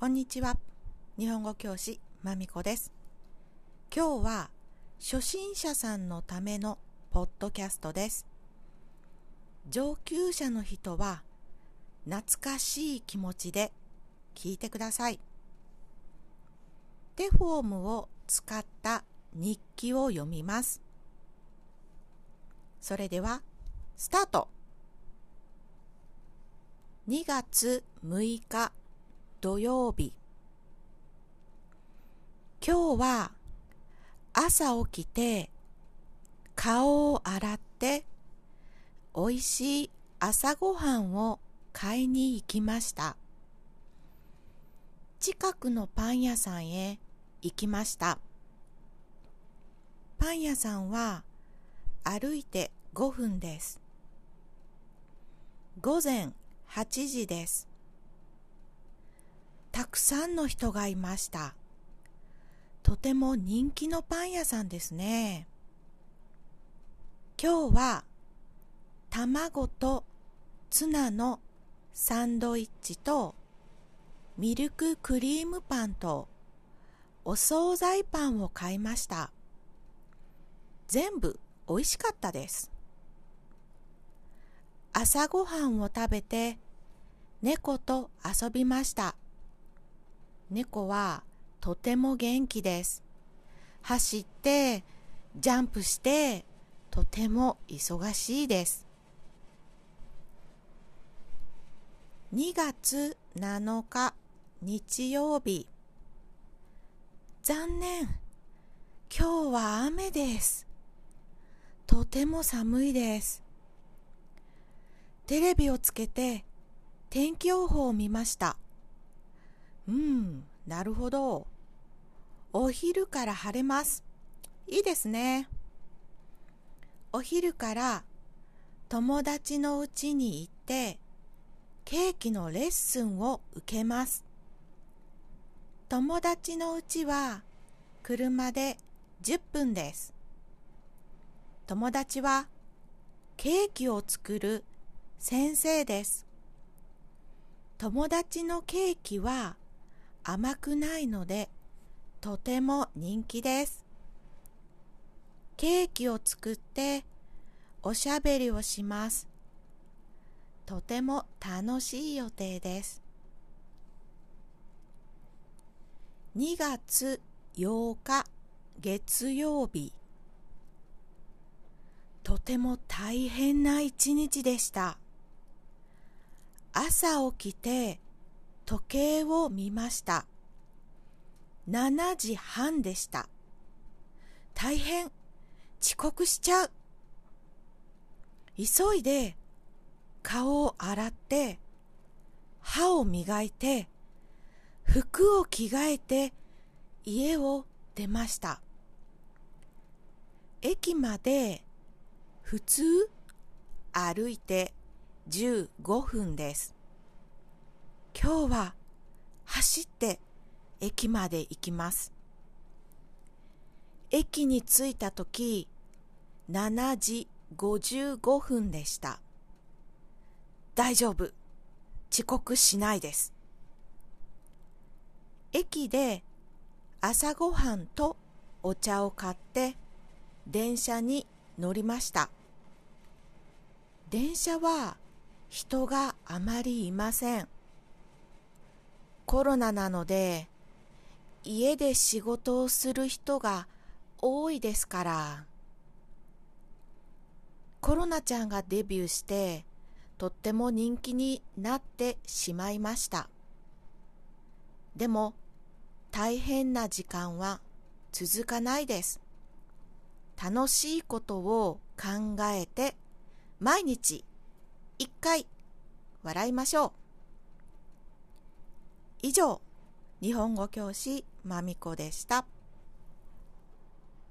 こんにちは。日本語教師まみこです。今日は初心者さんのためのポッドキャストです。上級者の人は懐かしい気持ちで聞いてください。手フォームを使った日記を読みます。それでは、スタート2月6日土曜日。今日は朝起きて顔を洗っておいしい朝ごはんを買いに行きました。近くのパン屋さんへ行きました。パン屋さんは歩いて5分です。午前8時です。たくさんの人がいました。とても人気のパン屋さんですね。今日は卵とツナのサンドイッチとミルククリームパンとお惣菜パンを買いました。全部美味しかったです。朝ごはんを食べて猫と遊びました。猫はとても元気です。走って、ジャンプして、とても忙しいです。2月7日日曜日。残念。今日は雨です。とても寒いです。テレビをつけて天気予報を見ました。うん、なるほど。お昼から晴れます。いいですね。お昼から友達の家に行ってケーキのレッスンを受けます。友達の家は車で10分です。友達はケーキを作る先生です。友達のケーキは甘くないのでとても人気です。ケーキを作っておしゃべりをします。とても楽しい予定です。2月8日月曜日とても大変な一日でした。朝起きて時計を見ました。7時半でした。大変遅刻しちゃう。急いで顔を洗って歯を磨いて服を着替えて家を出ました。駅まで普通歩いて15分です。今日は走って駅まで行きます。駅に着いた時、7時55分でした。大丈夫。遅刻しないです。駅で朝ごはんとお茶を買って電車に乗りました。電車は人があまりいません。コロナなので家で仕事をする人が多いですから。コロナちゃんがデビューしてとっても人気になってしまいました。でも大変な時間は続かないです。楽しいことを考えて毎日一回笑いましょう。以上、日本語教師まみこでした。